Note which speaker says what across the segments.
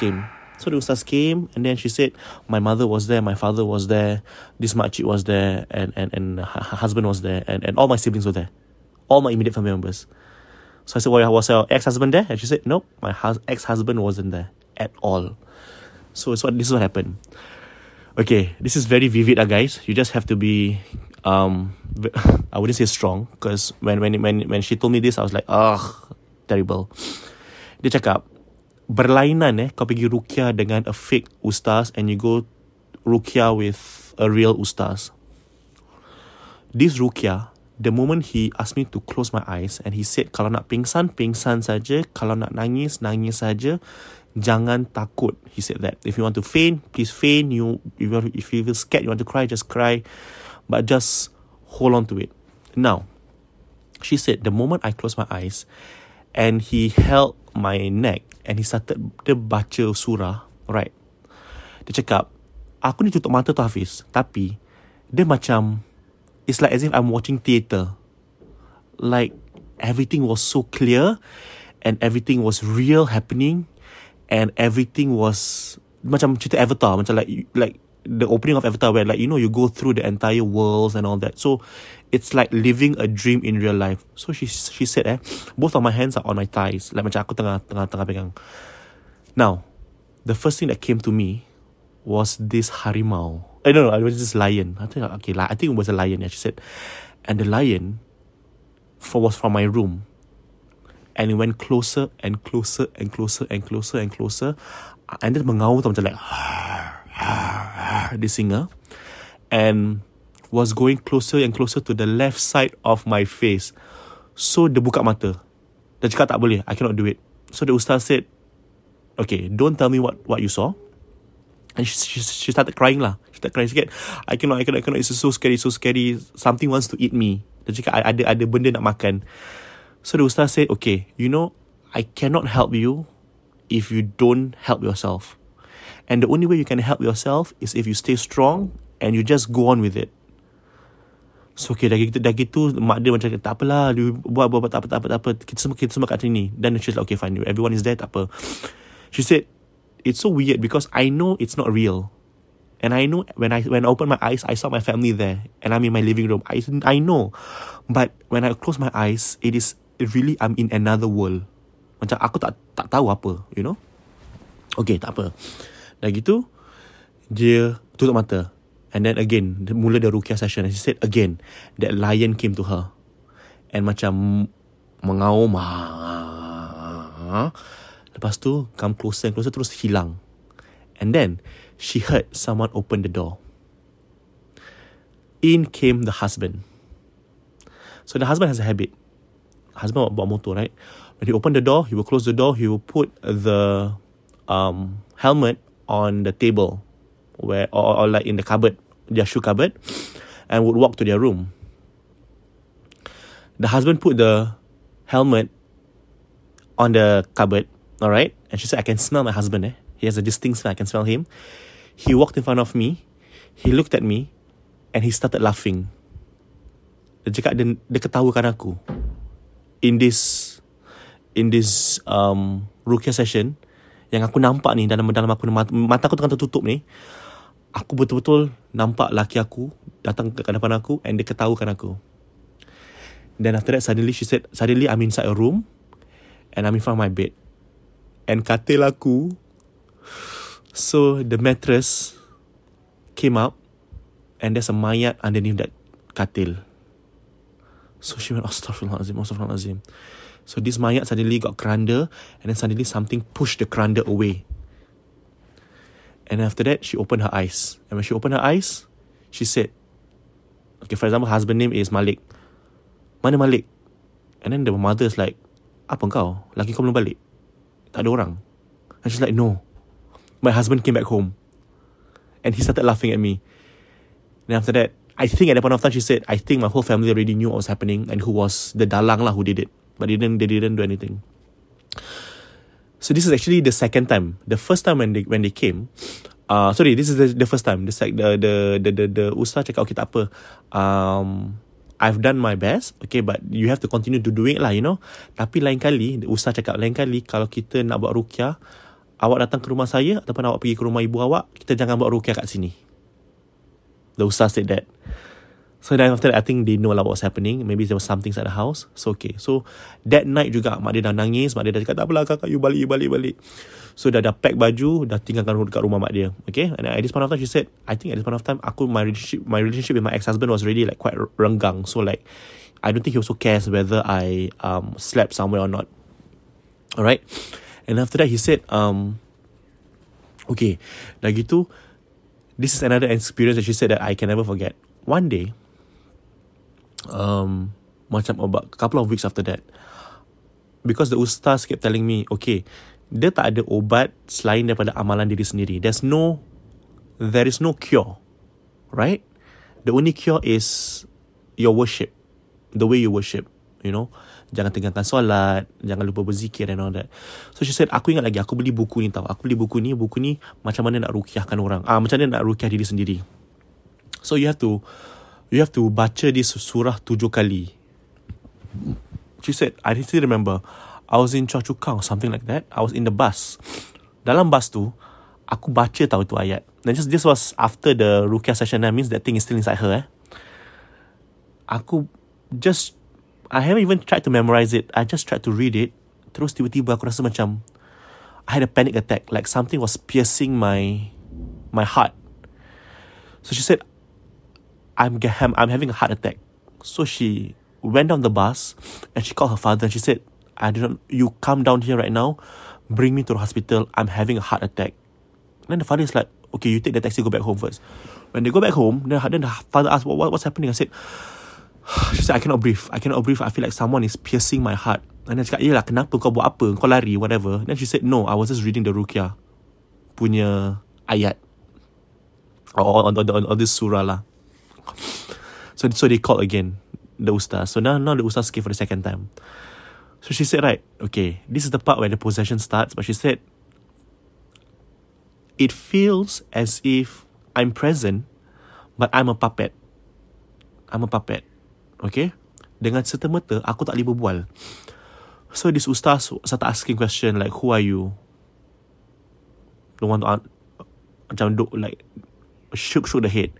Speaker 1: came. So the ustaz came and then she said, my mother was there, my father was there, this makcik was there, and and and her husband was there, and, and all my siblings were there, all my immediate family members. So I said, well, was your ex-husband there? And she said, nope, my hus- ex-husband wasn't there at all. So it's what this is what happened. Okay, this is very vivid, uh, guys. You just have to be, um, I wouldn't say strong, because when when when when she told me this, I was like, ugh, terrible. Dia cakap, berlainan eh kau pergi rukia dengan a fake ustaz and you go rukia with a real ustaz. This rukia, the moment he asked me to close my eyes and he said kalau nak pingsan, pingsan saja. Kalau nak nangis, nangis saja. Jangan takut. He said that. If you want to faint, please faint. You, if you, if you feel scared, you want to cry, just cry. But just hold on to it. Now, she said the moment I close my eyes and he held my neck and he started dia baca surah right? Dia cakap aku ni tutup mata tu Hafiz. Tapi dia macam it's like as if I'm watching theatre. Like everything was so clear and everything was real happening and everything was macam cerita Avatar macam like like the opening of Avatar where like you know you go through the entire worlds and all that. So it's like living a dream in real life. So she she said eh, both of my hands are on my thighs. Like macam aku tengah tengah tengah pegang. Now, the first thing that came to me was this harimau. I don't know, it was this lion. I think okay, like, I think it was a lion. Yeah, she said, and the lion for, was from my room. And it went closer and closer and closer and closer and closer. And then mengaum macam like the singer and was going closer and closer to the left side of my face. So dia buka mata. Dia cakap tak boleh, I cannot do it. So the ustaz said, okay, don't tell me what what you saw. And she, she, she started crying lah. She started crying. Said, I cannot, I cannot, I cannot. It's so scary, so scary. Something wants to eat me. Dia cakap, ada, ada benda nak makan. So the ustaz said, okay, you know, I cannot help you if you don't help yourself. And the only way you can help yourself is if you stay strong and you just go on with it. So okay, dah gitu, dah gitu mak dia macam tak apalah, dia buat, buat, buat, tak apa, tak apa, tak apa. Kita semua, kita semua kat sini. Then she's like, okay fine, everyone is there, tak apa. She said, it's so weird because I know it's not real. And I know when I when I opened my eyes, I saw my family there, and I'm in my living room. I I know, but when I close my eyes, it is really I'm in another world. Macam aku tak tak tahu apa, you know. Okay, tak apa. Dah gitu Dia tutup mata. And then again Mula the rukia session. And she said again That lion came to her. And macam Mengaum Lepas tu Come closer and closer Terus hilang. And then She heard someone open the door. In came the husband. So the husband has a habit. Husband bawa motor right? When he open the door He will close the door He will put the um, Helmet on the table where or, or like in the cupboard their shoe cupboard and would walk to their room. The husband put the helmet on the cupboard all right and she said i can smell my husband eh? He has a distinct smell i can smell him. He walked in front of me he looked at me and he started laughing. Dia cakap dia, dia ketawakan aku in this in this um rukia session yang aku nampak ni dalam dalam aku mata, aku tengah tertutup ni aku betul-betul nampak laki aku datang ke depan aku and dia ketahukan aku. Then after that suddenly she said suddenly I'm inside a room and I'm in front of my bed. And katil aku so the mattress came up and there's a mayat underneath that katil. So she went astaghfirullahalazim astaghfirullahalazim So this mayat suddenly got keranda and then suddenly something pushed the keranda away. And after that, she opened her eyes. And when she opened her eyes, she said, okay, for example, husband name is Malik. Mana Malik? And then the mother is like, apa kau? Laki kau belum balik? Tak ada orang. And she's like, no. My husband came back home. And he started laughing at me. And after that, I think at that point of time, she said, I think my whole family already knew what was happening and who was the dalang lah who did it but they didn't they didn't do anything. So this is actually the second time. The first time when they when they came, uh sorry, this is the, the first time. This like the the the the, the ustaz cakap okay tak apa. Um I've done my best, okay, but you have to continue to do it lah, you know. Tapi lain kali, the ustaz cakap lain kali kalau kita nak buat rukyah, awak datang ke rumah saya ataupun awak pergi ke rumah ibu awak, kita jangan buat rukyah kat sini. The ustaz said that. So then after that, I think they know lah what's happening. Maybe there was something at the house. So okay. So that night juga, mak dia dah nangis. Mak dia dah cakap, tak apalah kakak, you balik, you balik, balik. So dah dah pack baju, dah tinggalkan dekat rumah mak dia. Okay. And at this point of time, she said, I think at this point of time, aku, my relationship, my relationship with my ex-husband was really like quite renggang. So like, I don't think he also cares whether I um slept somewhere or not. Alright. And after that, he said, um, okay, dah gitu, this is another experience that she said that I can never forget. One day, um, macam about a couple of weeks after that, because the ustaz kept telling me, okay, dia tak ada obat selain daripada amalan diri sendiri. There's no, there is no cure, right? The only cure is your worship, the way you worship, you know. Jangan tinggalkan solat, jangan lupa berzikir and all that. So she said, aku ingat lagi, aku beli buku ni tau. Aku beli buku ni, buku ni macam mana nak rukiahkan orang. Ah, macam mana nak rukiah diri sendiri. So you have to, you have to baca this surah tujuh kali. She said, I still remember, I was in Choa Chu Kang, something like that. I was in the bus. Dalam bus tu, aku baca tahu tu ayat. And just this was after the rukyah session. That means that thing is still inside her. Eh. Aku just, I haven't even tried to memorize it. I just tried to read it. Terus tiba-tiba aku rasa macam, I had a panic attack. Like something was piercing my, my heart. So she said, I'm, I'm having a heart attack. So she went down the bus and she called her father and she said, I don't, you come down here right now, bring me to the hospital. I'm having a heart attack. Then the father is like, okay, you take the taxi, go back home first. When they go back home, then, then the father asked, what, what, what's happening? I said, she said, I cannot breathe. I cannot breathe. I feel like someone is piercing my heart. And then she said, yelah, eh kenapa kau buat apa? Kau lari, whatever. Then she said, no, I was just reading the Rukia punya ayat. Or on, on, on, on this surah lah. So so they called again the ustaz. So now now the ustaz came for the second time. So she said, right, okay, this is the part where the possession starts. But she said, it feels as if I'm present, but I'm a puppet. I'm a puppet. Okay? Dengan serta-merta, aku tak boleh berbual. So this ustaz started asking question like, who are you? The one to macam duk like shook shook the head.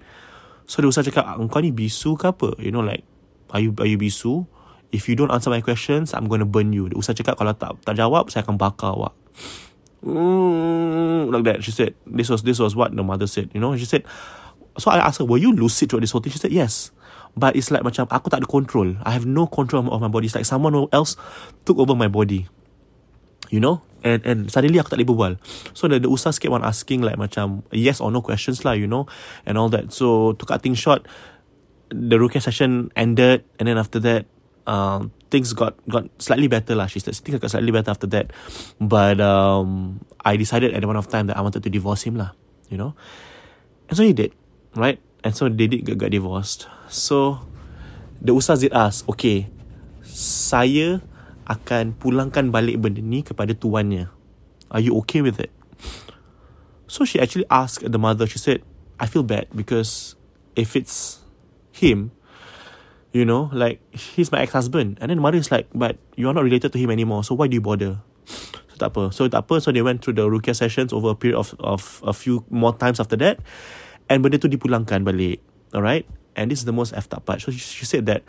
Speaker 1: So the ustaz cakap, engkau ni bisu ke apa? You know like, are you, are you bisu? If you don't answer my questions, I'm going to burn you. The ustaz cakap, kalau tak tak jawab, saya akan bakar awak. Mm, like that. She said, this was this was what the mother said. You know, she said, so I asked her, were you lucid throughout this whole thing? She said, yes. But it's like macam, aku tak ada control. I have no control of my body. It's like someone else took over my body. You know? And and suddenly aku tak boleh berbual. So the, the ustaz kept on asking like macam yes or no questions lah, you know? And all that. So to cut things short, the rukyah session ended. And then after that, um, things got got slightly better lah. She said things got slightly better after that. But um, I decided at one of time that I wanted to divorce him lah, you know? And so he did, right? And so they did get, get divorced. So the ustaz did ask, okay, saya akan pulangkan balik benda ni kepada tuannya. Are you okay with it? So she actually asked the mother, she said, I feel bad because if it's him, you know, like he's my ex-husband. And then the mother is like, but you're not related to him anymore, so why do you bother? So tak apa. So tak apa. So they went through the rukia sessions over a period of, of a few more times after that. And benda tu dipulangkan balik. Alright? And this is the most effed up part. So she, she said that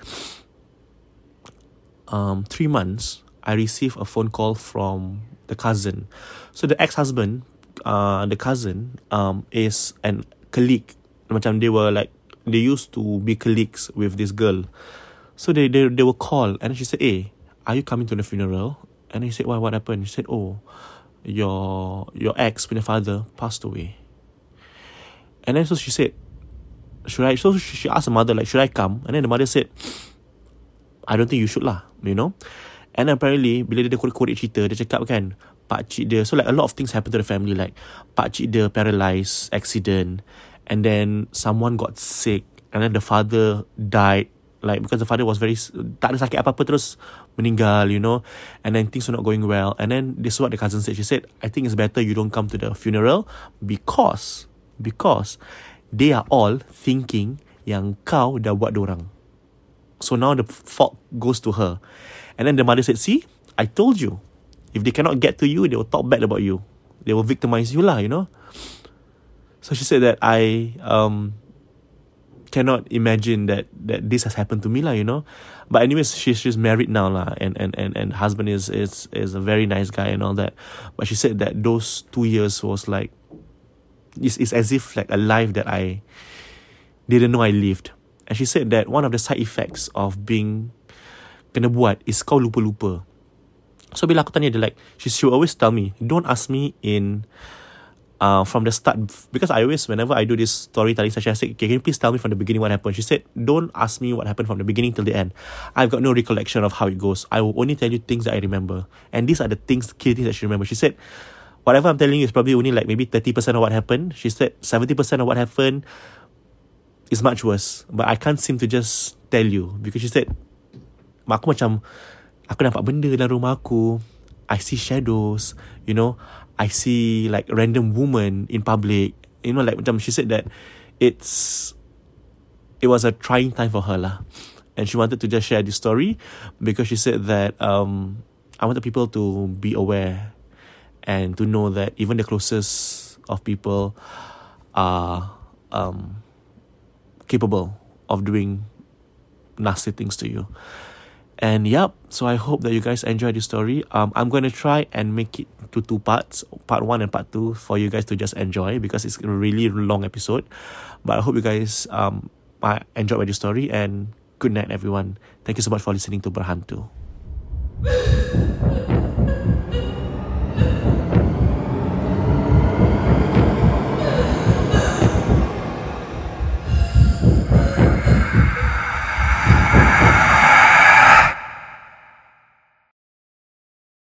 Speaker 1: um, three months, I received a phone call from the cousin. So the ex-husband, uh, the cousin, um, is an colleague. Macam they were like, they used to be colleagues with this girl. So they they they were called and she said, "Hey, are you coming to the funeral?" And he said, "Why? What happened?" She said, "Oh, your your ex, my father, passed away." And then so she said, "Should I?" So she asked the mother like, "Should I come?" And then the mother said, "I don't think you should lah." You know. And apparently bila dia korek-korek cerita Dia cakap kan Pak cik dia So like a lot of things happen to the family Like Pak cik dia paralyzed Accident And then Someone got sick And then the father Died Like because the father was very Tak ada sakit apa-apa Terus Meninggal you know And then things were not going well And then This is what the cousin said She said I think it's better You don't come to the funeral Because Because They are all Thinking Yang kau dah buat dorang So now the fault goes to her And then the mother said, see, I told you. If they cannot get to you, they will talk bad about you. they will victimize you lah, you know. So she said that I um cannot imagine that that this has happened to me lah, you know. But anyways, she's she's married now lah, and and and and husband is is is a very nice guy and all that. But she said that those two years was like, it's it's as if like a life that I didn't know I lived. And she said that one of the side effects of being kena buat is kau lupa-lupa. So bila aku tanya dia like, she, she always tell me, don't ask me in uh, from the start. Because I always whenever I do this storytelling session I say okay, can you please tell me from the beginning what happened? She said don't ask me what happened from the beginning till the end. I've got no recollection of how it goes. I will only tell you things that I remember. And these are the things key things that she remember. She said whatever I'm telling you is probably only like maybe 30% of what happened. She said 70% of what happened is much worse but I can't seem to just tell you because she said aku macam aku nampak benda dalam rumah aku I see shadows you know I see like random woman in public. You know, like macam she said that it's it was a trying time for her lah. And she wanted to just share this story because she said that um I wanted people to be aware and to know that even the closest of people are um capable of doing nasty things to you. And yep, so I hope that you guys enjoy this story. Um, I'm going to try and make it to two parts, part one and part two, for you guys to just enjoy because it's a really long episode. But I hope you guys um enjoyed this story and good night, everyone. Thank you so much for listening to Berhantu.